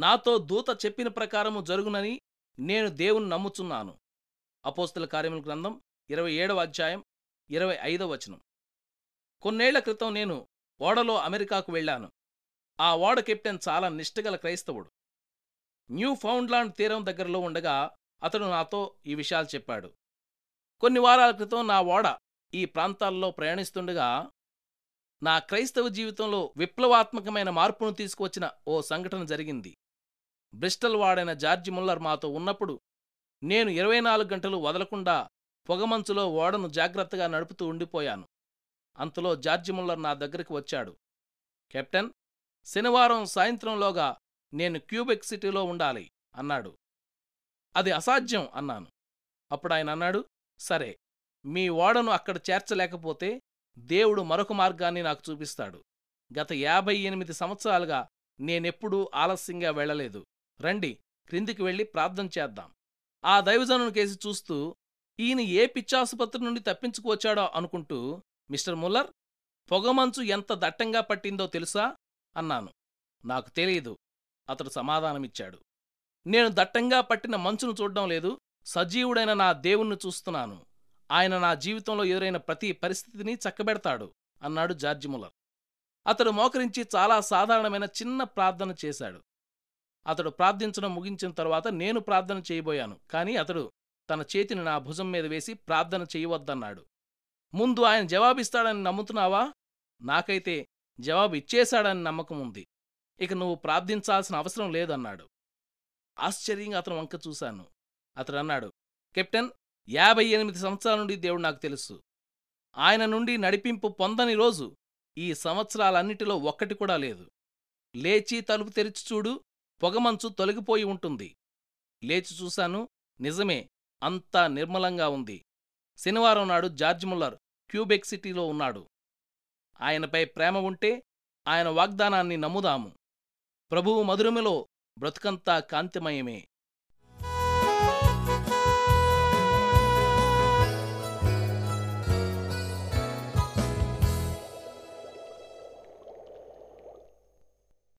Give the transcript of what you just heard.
నాతో దూత చెప్పిన ప్రకారము జరుగునని నేను దేవుని నమ్ముచున్నాను. అపోస్తుల కార్యముల గ్రంథం ఇరవై ఏడవ అధ్యాయం ఇరవై ఐదవ వచనం. కొన్నేళ్ళ క్రితం నేను ఓడలో అమెరికాకు వెళ్ళాను. ఆ ఓడ కెప్టెన్ చాలా నిష్టగల క్రైస్తవుడు. న్యూ ఫౌండ్లాండ్ తీరం దగ్గరలో ఉండగా అతడు నాతో ఈ విషయాలు చెప్పాడు. కొన్ని వారాల క్రితం నా ఓడ ఈ ప్రాంతాల్లో ప్రయాణిస్తుండగా నా క్రైస్తవ జీవితంలో విప్లవాత్మకమైన మార్పును తీసుకువచ్చిన ఓ సంఘటన జరిగింది. బ్రిస్టల్ వాడైన జార్జి ముల్లర్ మాతో ఉన్నప్పుడు నేను ఇరవై నాలుగు గంటలు వదలకుండా పొగమంచులో ఓడను జాగ్రత్తగా నడుపుతూ ఉండిపోయాను. అంతలో జార్జి ముల్లర్ నా దగ్గరికి వచ్చాడు. కెప్టెన్ శనివారం సాయంత్రంలోగా నేను క్యూబెక్ సిటీలో ఉండాలి అన్నాడు. అది అసాధ్యం అన్నాను. అప్పుడు ఆయన అన్నాడు సరే మీ ఓడను అక్కడ చేర్చలేకపోతే దేవుడు మరొక మార్గాన్ని నాకు చూపిస్తాడు. గత యాభై ఎనిమిది సంవత్సరాలుగా నేనెప్పుడూ ఆలస్యంగా వెళ్ళలేదు. రండి క్రిందికి వెళ్ళి ప్రార్థన చేద్దాం. ఆ దైవజనుని కేసి చూస్తూ ఈయన ఏ పిచ్చాసుపత్రి నుండి తప్పించుకువచ్చాడో అనుకుంటూ మిస్టర్ ముల్లర్ పొగమంచు ఎంత దట్టంగా పట్టిందో తెలుసా? అన్నాను. నాకు తెలియదు అతడు సమాధానమిచ్చాడు. నేను దట్టంగా పట్టిన మంచును చూడ్డం లేదు సజీవుడైన నా దేవుణ్ణి చూస్తున్నాను. ఆయన నా జీవితంలో ఎదురైన ప్రతి పరిస్థితిని చక్కబెడతాడు అన్నాడు జార్జి ముల్లర్. అతడు మోకరించి చాలా సాధారణమైన చిన్న ప్రార్థన చేశాడు. అతడు ప్రార్థించడం ముగించిన తరువాత నేను ప్రార్థన చేయబోయాను కాని అతడు తన చేతిని నా భుజం మీద వేసి ప్రార్థన చేయవద్దన్నాడు. ముందు ఆయన జవాబిస్తాడని నమ్ముతున్నావా? నాకైతే జవాబు ఇచ్చేశాడని నమ్మకం ఉంది. ఇక నువ్వు ప్రార్థించాల్సిన అవసరం లేదన్నాడు. ఆశ్చర్యంగా అతను వంక చూశాను. అతడు అన్నాడు కెప్టెన్ యాభై ఎనిమిది సంవత్సరాల నుండి దేవుడు నాకు తెలుసు. ఆయన నుండి నడిపింపు పొందని రోజు ఈ సంవత్సరాలన్నిటిలో ఒక్కటి కూడా లేదు. లేచి తలుపు తెరిచి చూడు పొగమంచు తొలగిపోయి ఉంటుంది. లేచి చూశాను నిజమే అంతా నిర్మలంగా ఉంది. శనివారం నాడు జార్జ్ ముల్లర్ క్యూబెక్ సిటీలో ఉన్నాడు. ఆయనపై ప్రేమ ఉంటే ఆయన వాగ్దానాన్ని నమ్ముదాము. ప్రభువు మధురమిలో బ్రతుకంతా కాంతిమయమే.